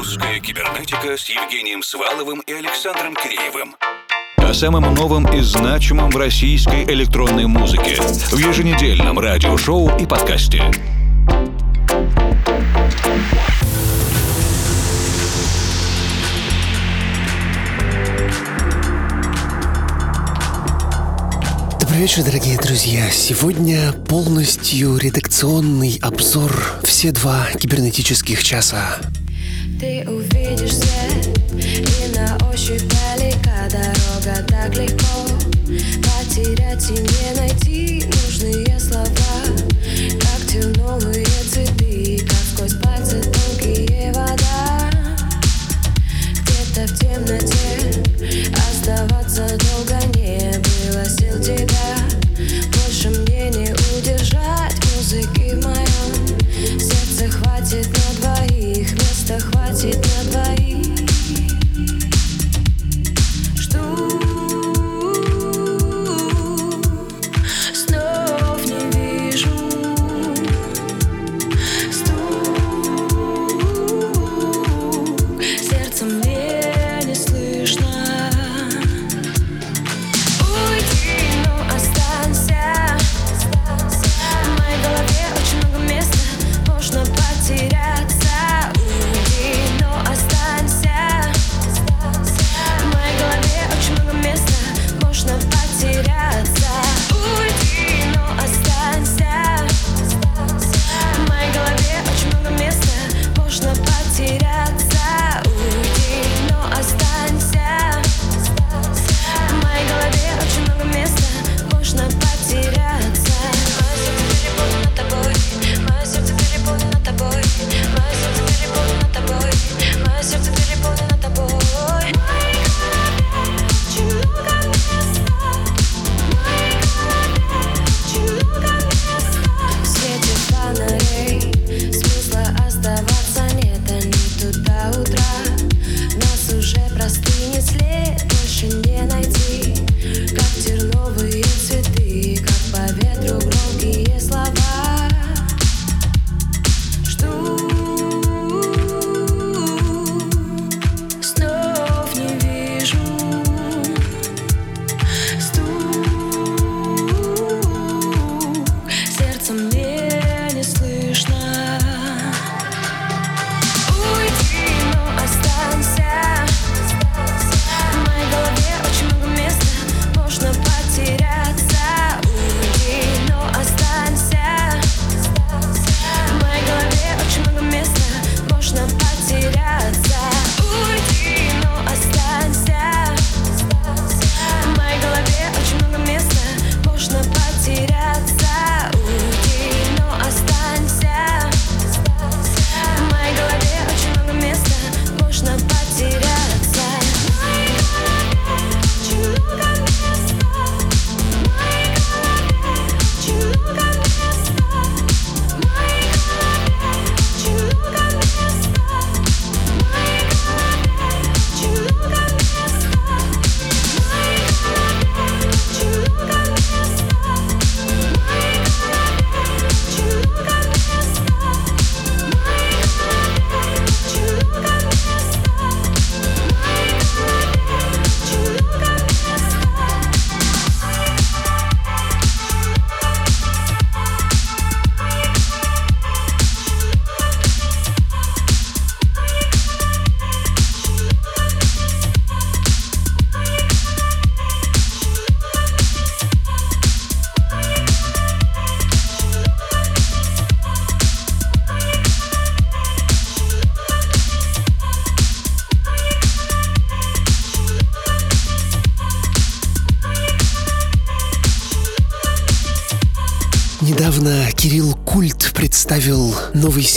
«Русская кибернетика» с Евгением Сваловым и Александром Киреевым о самом новом и значимом в российской электронной музыке в еженедельном радиошоу и подкасте. Добрый вечер, дорогие друзья. Сегодня полностью редакционный обзор все два кибернетических часа ты увидишь свет И на ощупь далека дорога так легко. Потерять и не найти нужные слова. Как темновые цветы, как сквозь пальцы тонкие вода. Где-то в темноте оставаться долго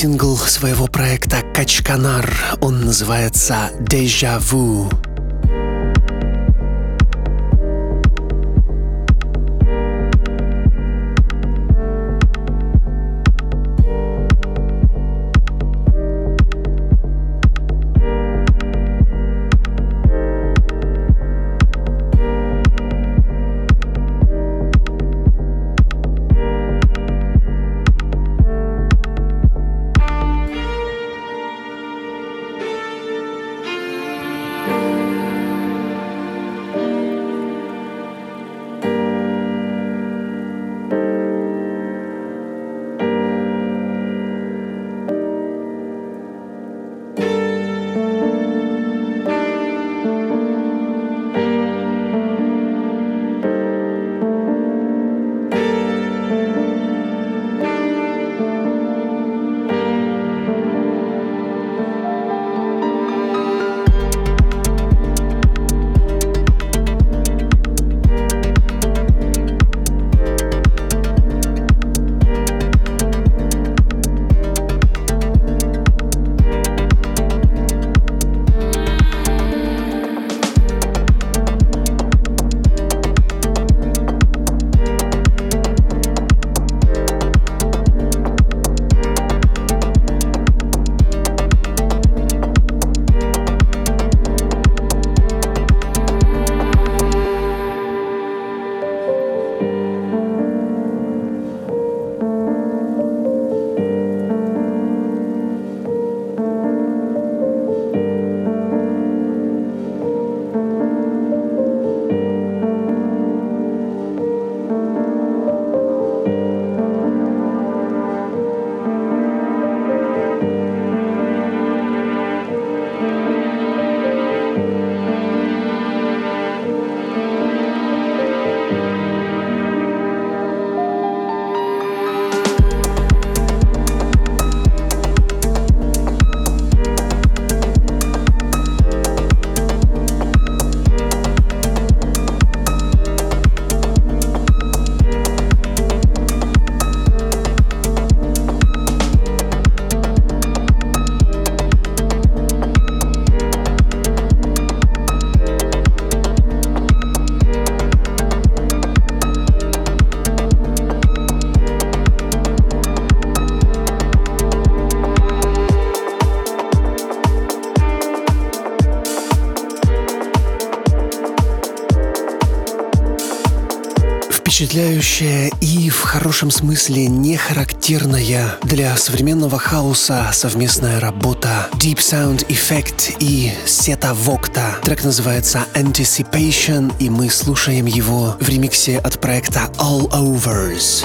сингл своего проекта «Качканар». Он называется «Дежавю». Впечатляющая и в хорошем смысле не характерная для современного хаоса совместная работа Deep Sound Effect и Сета Вокта. Трек называется Anticipation, и мы слушаем его в ремиксе от проекта All Overs.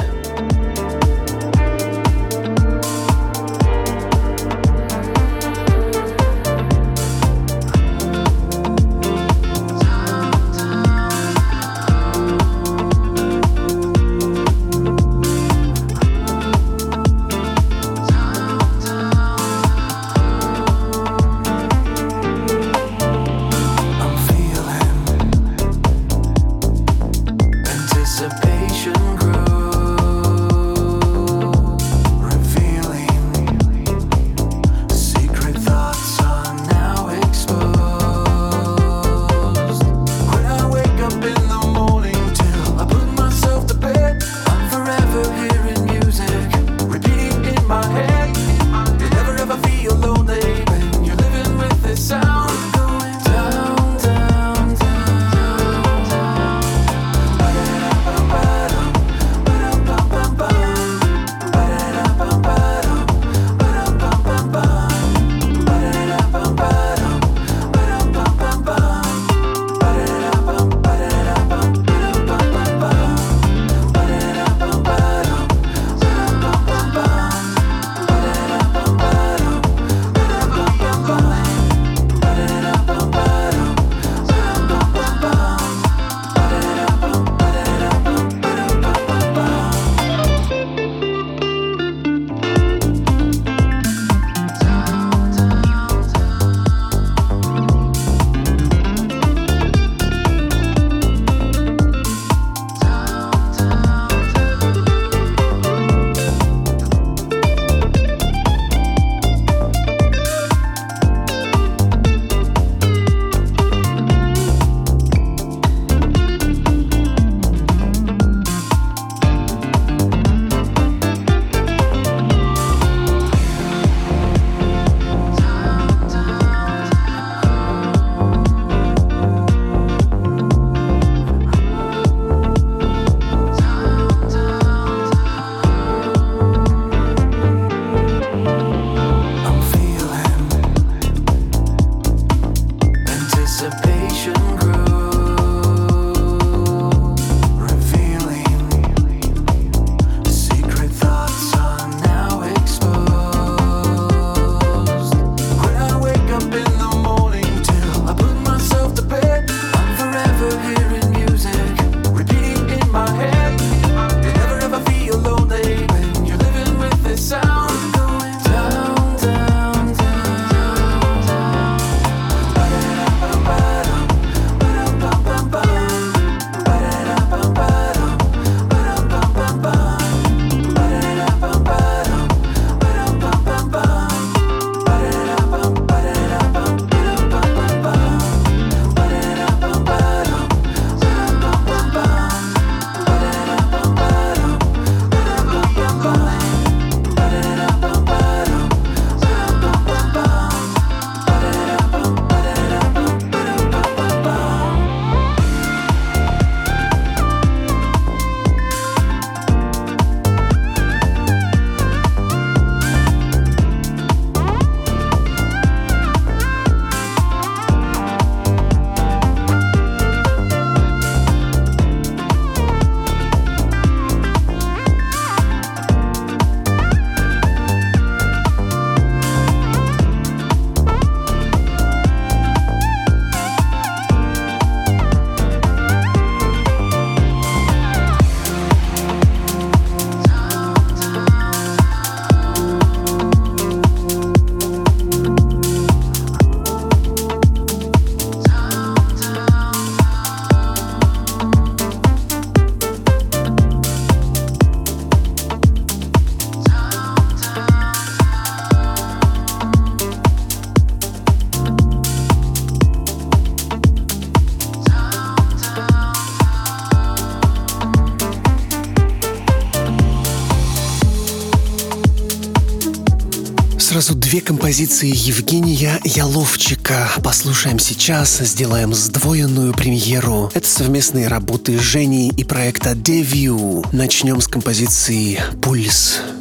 Композиции Евгения Яловчика. Послушаем сейчас, сделаем сдвоенную премьеру. Это совместные работы Жени и проекта Deview. Начнем с композиции «Пульс». thank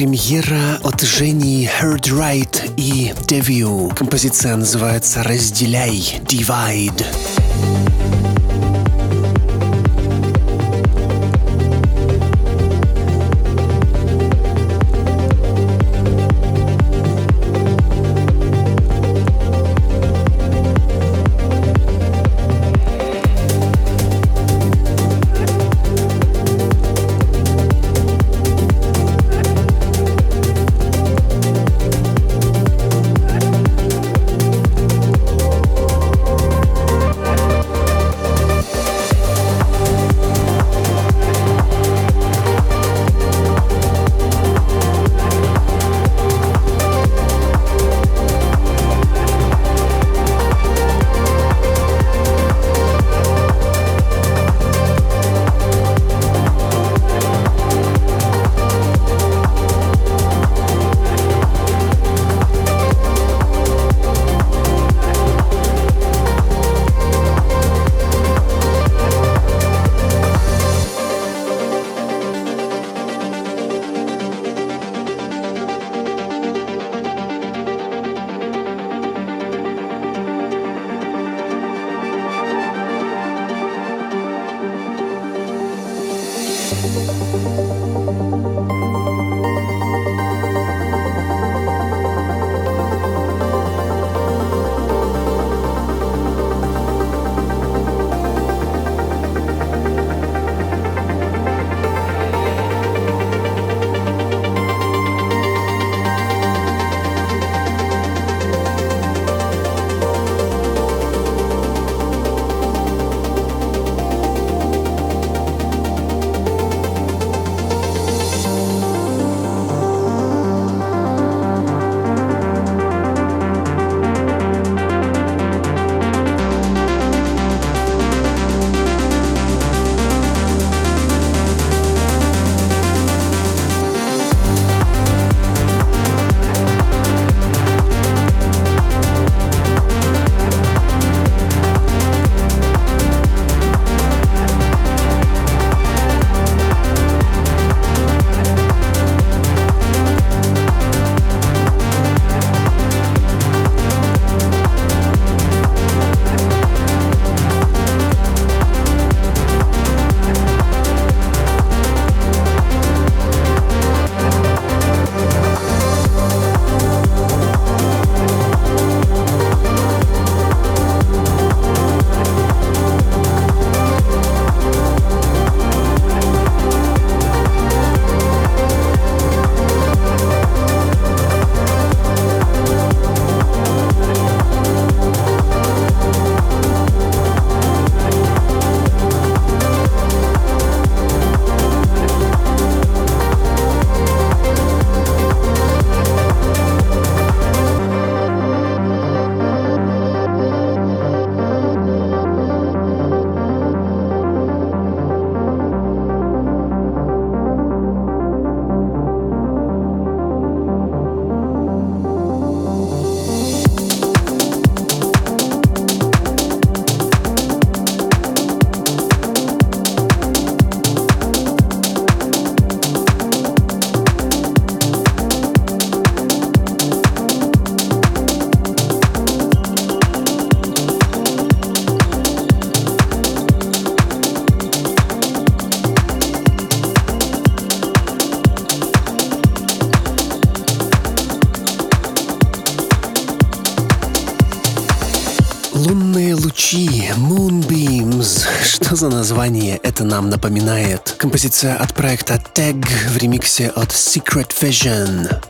премьера от Жени Right и Deview. Композиция называется «Разделяй» Divide. За название это нам напоминает? Композиция от проекта Tag в ремиксе от Secret Vision.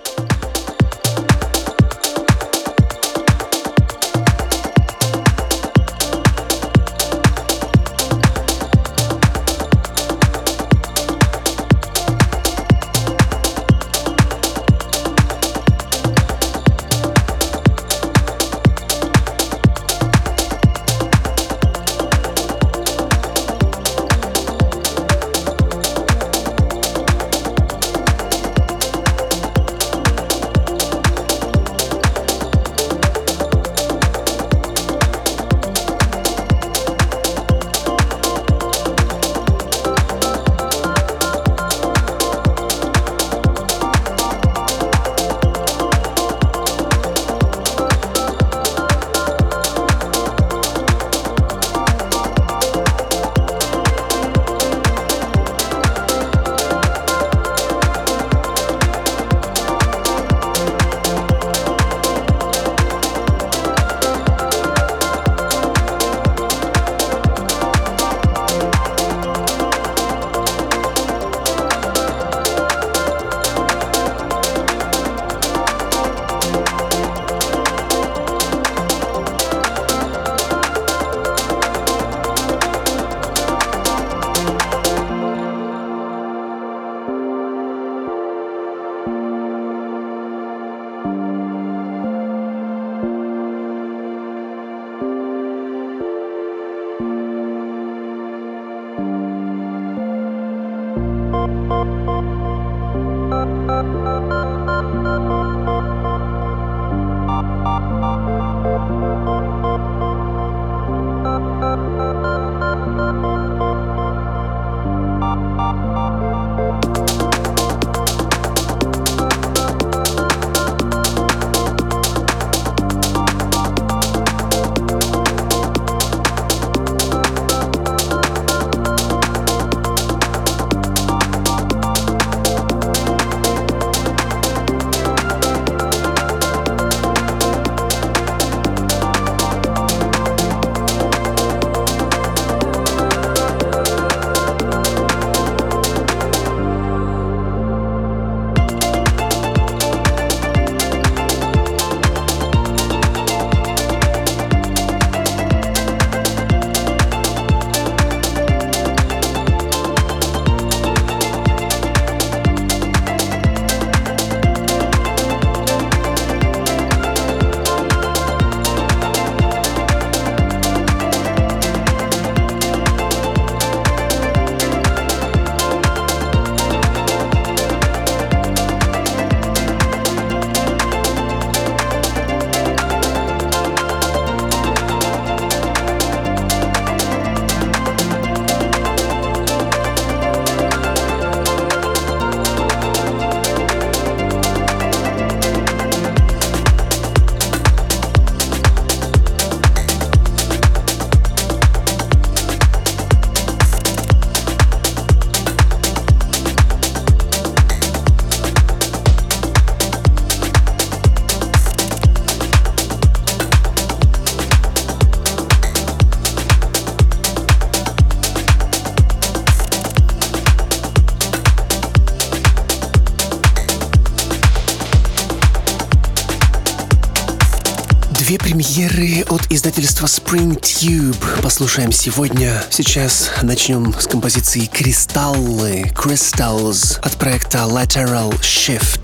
Премьеры от издательства Spring Tube послушаем сегодня. Сейчас начнем с композиции «Кристаллы» Crystals от проекта Lateral Shift.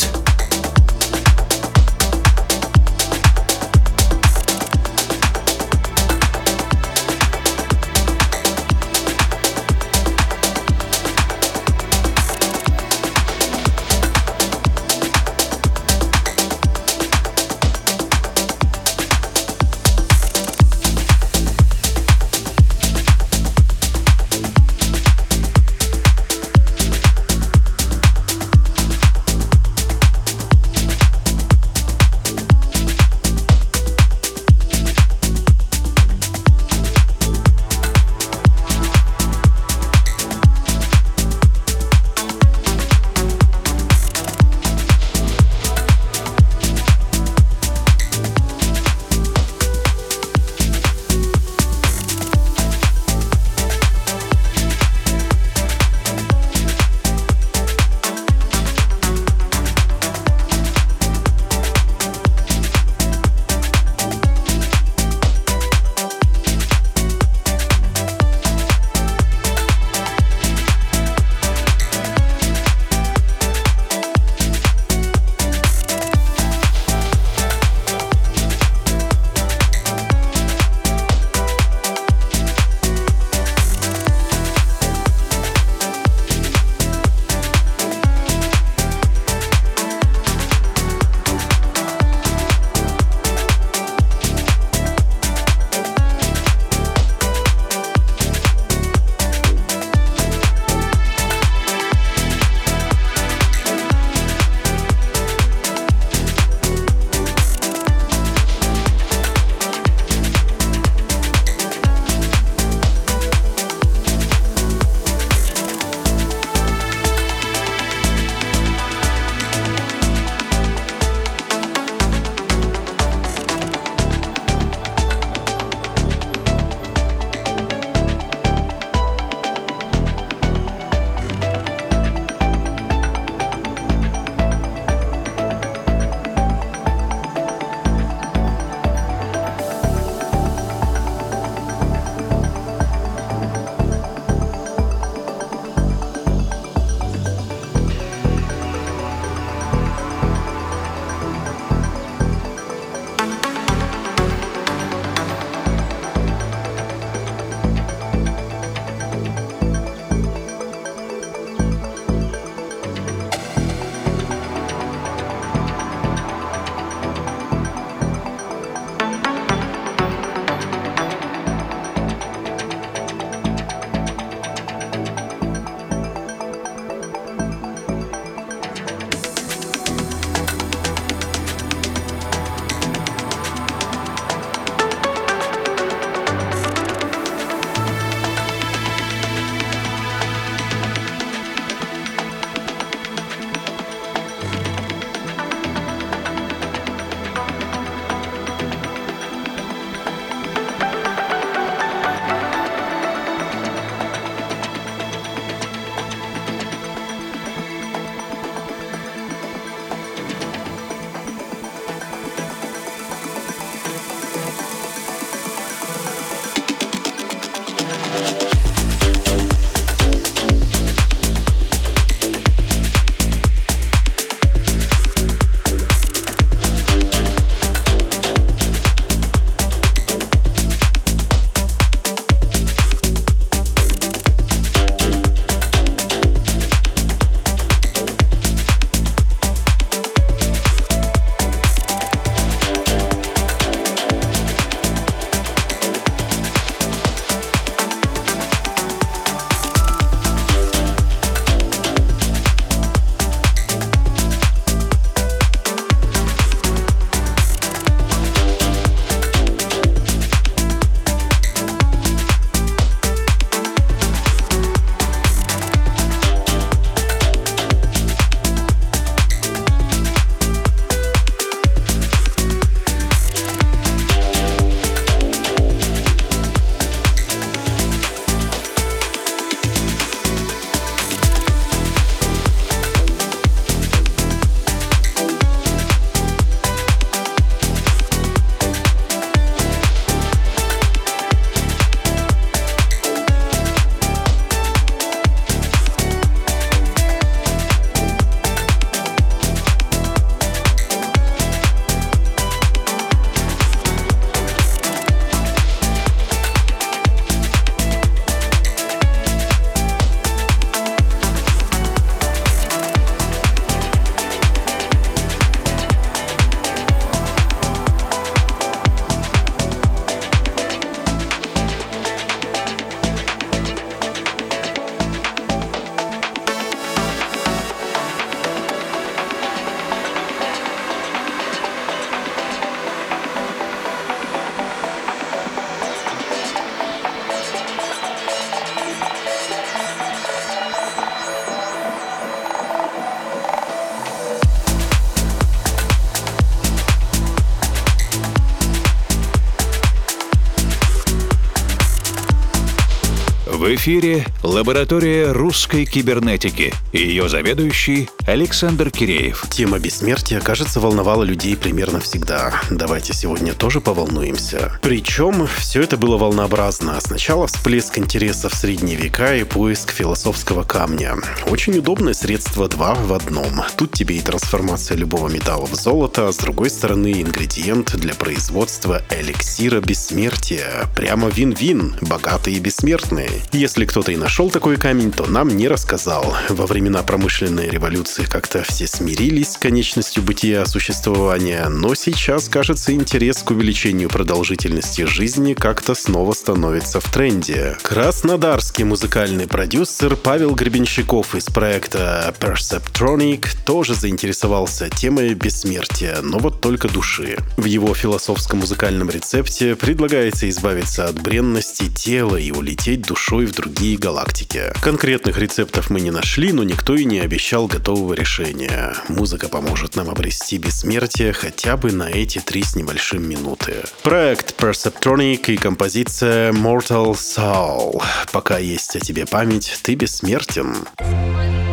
Эфире лаборатория русской кибернетики и ее заведующий Александр Киреев. Тема бессмертия, кажется, волновала людей примерно всегда. Давайте сегодня тоже поволнуемся. Причем все это было волнообразно. Сначала всплеск интереса в средние века и поиск философского камня. Очень удобное средство два в одном. Тут тебе и трансформация любого металла в золото, а с другой стороны ингредиент для производства эликсира бессмертия. Прямо вин-вин, богатые и бессмертные. Если кто-то и нашел такой камень, то нам не рассказал. Во времена промышленной революции как-то все смирились с конечностью бытия существования, но сейчас, кажется, интерес к увеличению продолжительности жизни как-то снова становится в тренде. Краснодарский музыкальный продюсер Павел Гребенщиков из проекта Perceptronic тоже заинтересовался темой бессмертия, но вот только души. В его философском музыкальном рецепте предлагается избавиться от бренности тела и улететь душой в другие галактики. Конкретных рецептов мы не нашли, но никто и не обещал готового решения. Музыка поможет нам обрести бессмертие хотя бы на эти три с небольшим минуты. Проект Perceptronic и композиция Mortal Soul. Пока есть о тебе память, ты бессмертен. did this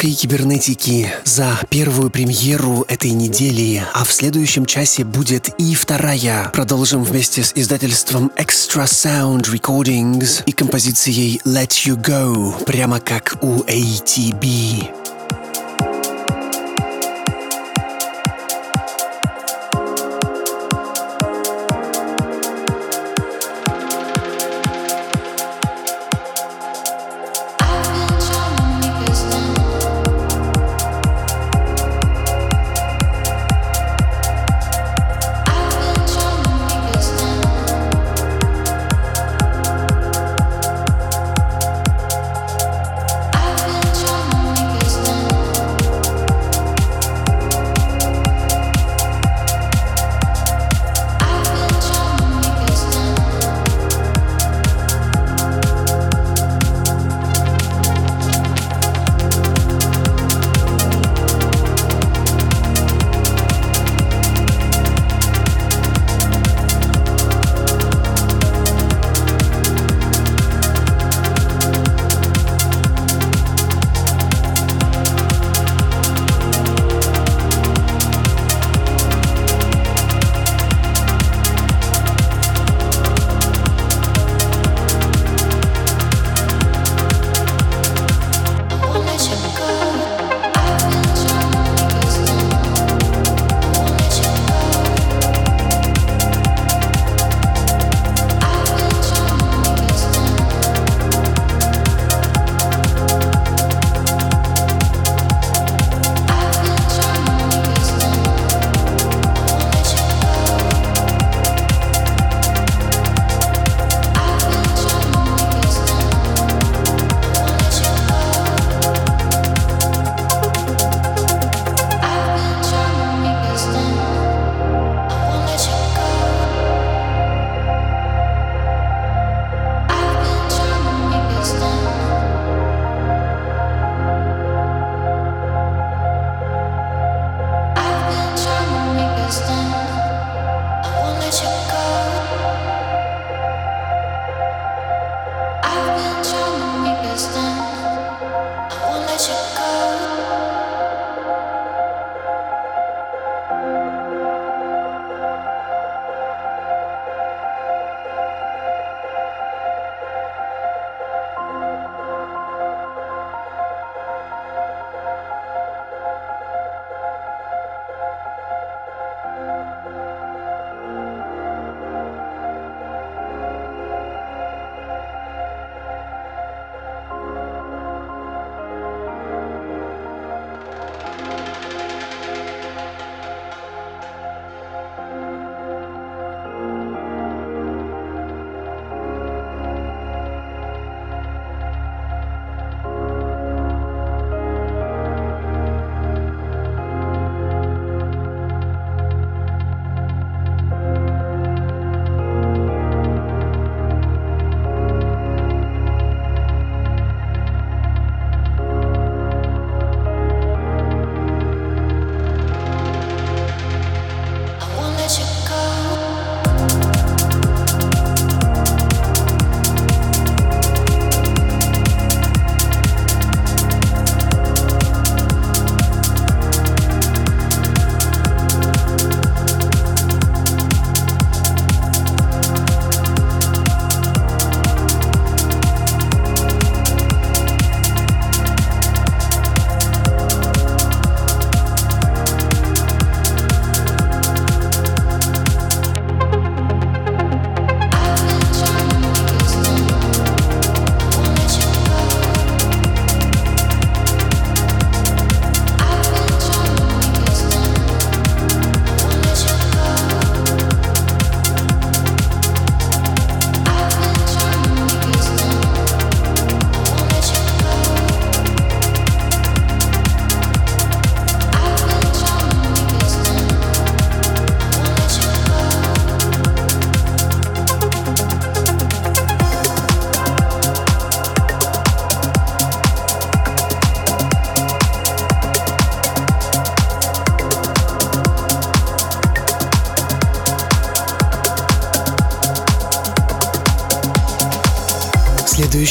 русской кибернетики за первую премьеру этой недели, а в следующем часе будет и вторая. Продолжим вместе с издательством Extra Sound Recordings и композицией Let You Go, прямо как у ATB.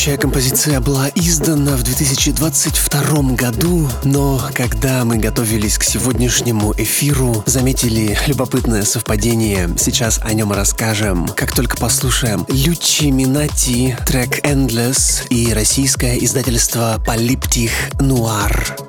Следующая композиция была издана в 2022 году, но когда мы готовились к сегодняшнему эфиру, заметили любопытное совпадение. Сейчас о нем расскажем. Как только послушаем Лючи Минати, трек Endless и российское издательство Полиптих Нуар.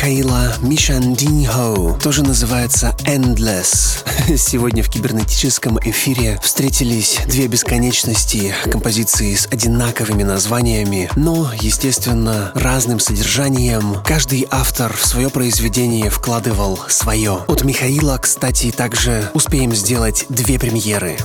Михаила Мишандиньо тоже называется Endless. Сегодня в кибернетическом эфире встретились две бесконечности композиции с одинаковыми названиями, но, естественно, разным содержанием. Каждый автор в свое произведение вкладывал свое. От Михаила, кстати, также успеем сделать две премьеры.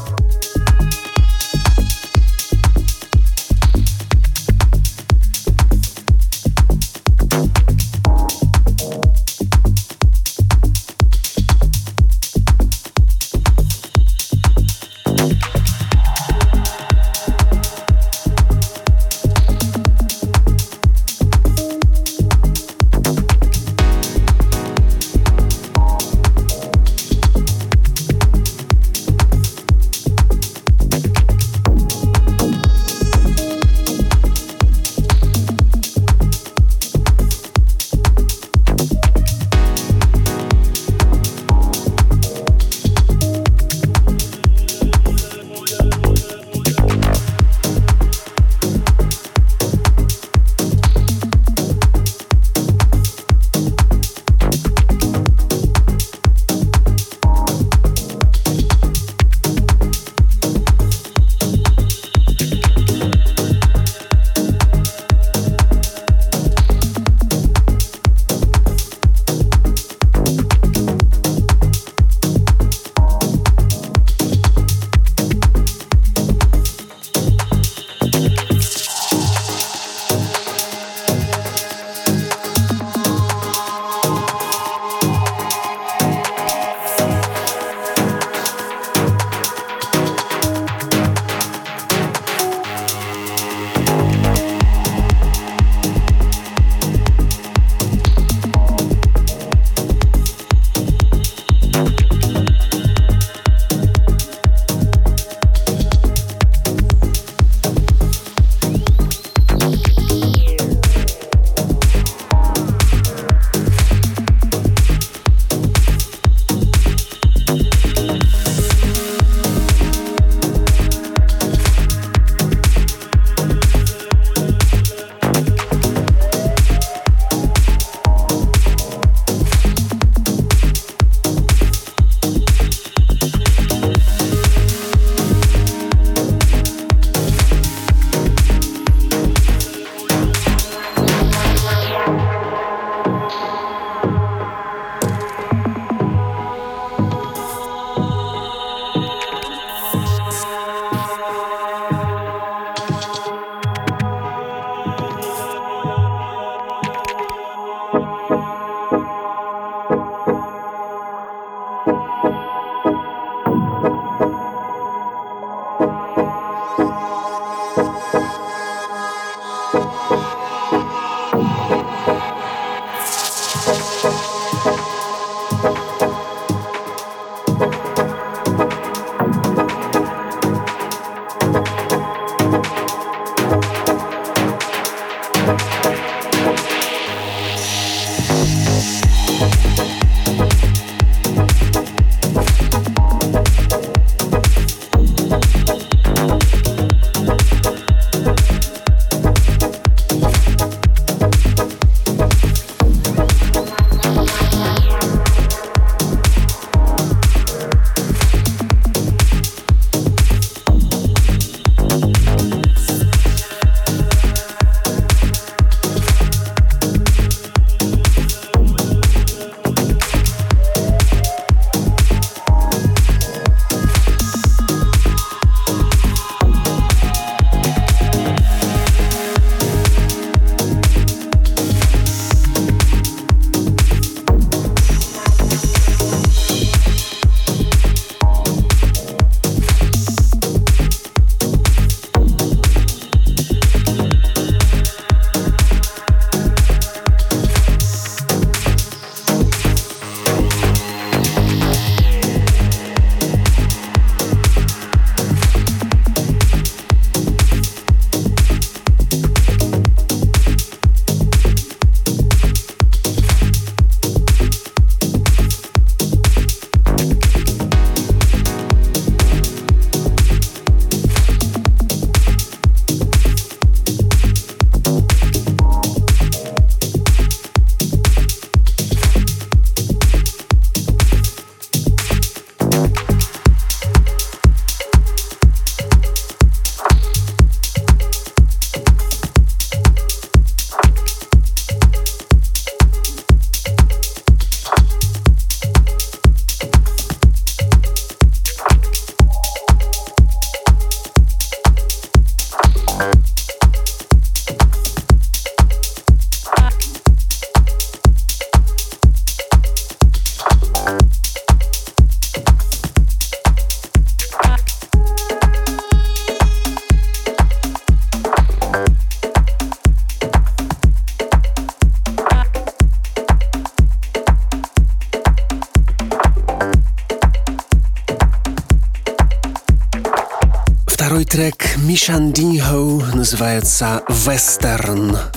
Трек Мишан Диньхоу называется «Вестерн».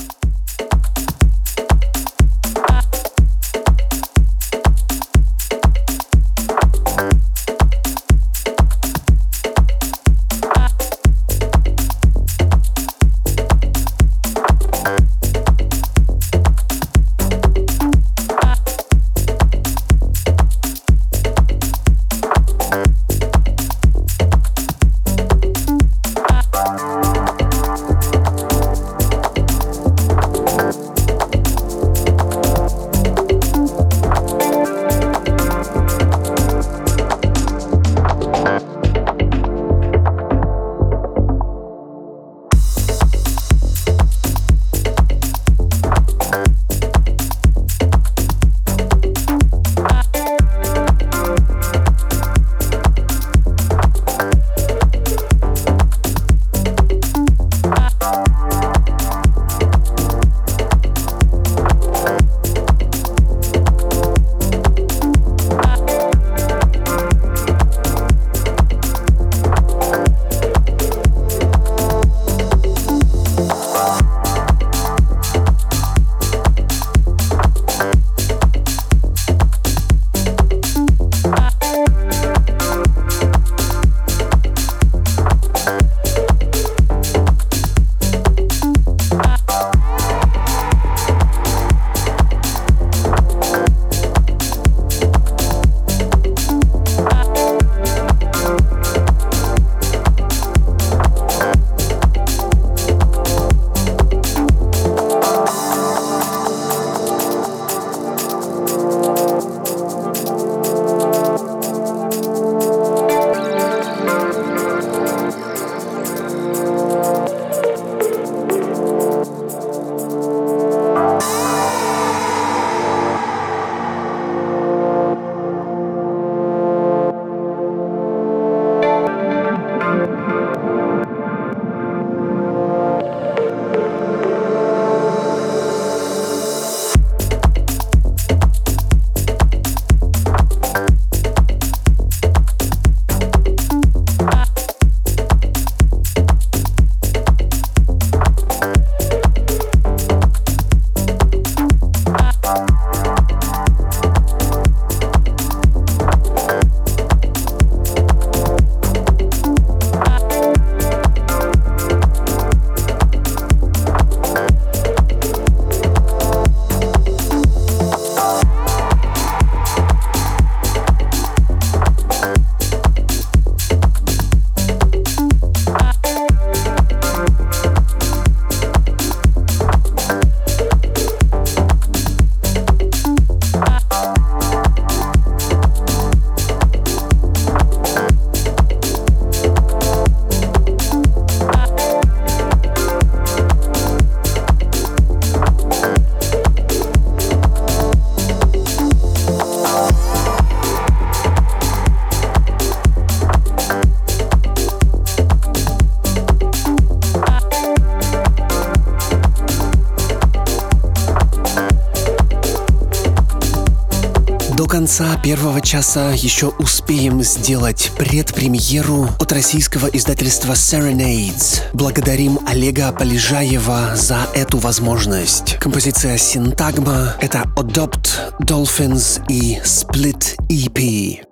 Конца первого часа еще успеем сделать предпремьеру от российского издательства Serenades. Благодарим Олега Полежаева за эту возможность. Композиция Синтагма — это Adopt, Dolphins и Split EP.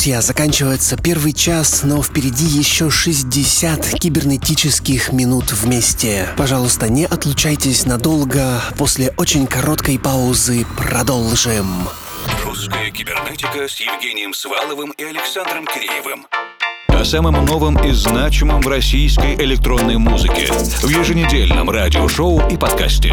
Друзья, заканчивается первый час, но впереди еще 60 кибернетических минут вместе. Пожалуйста, не отлучайтесь надолго. После очень короткой паузы продолжим. Русская кибернетика с Евгением Сваловым и Александром Киреевым. О самом новом и значимом в российской электронной музыке в еженедельном радиошоу и подкасте.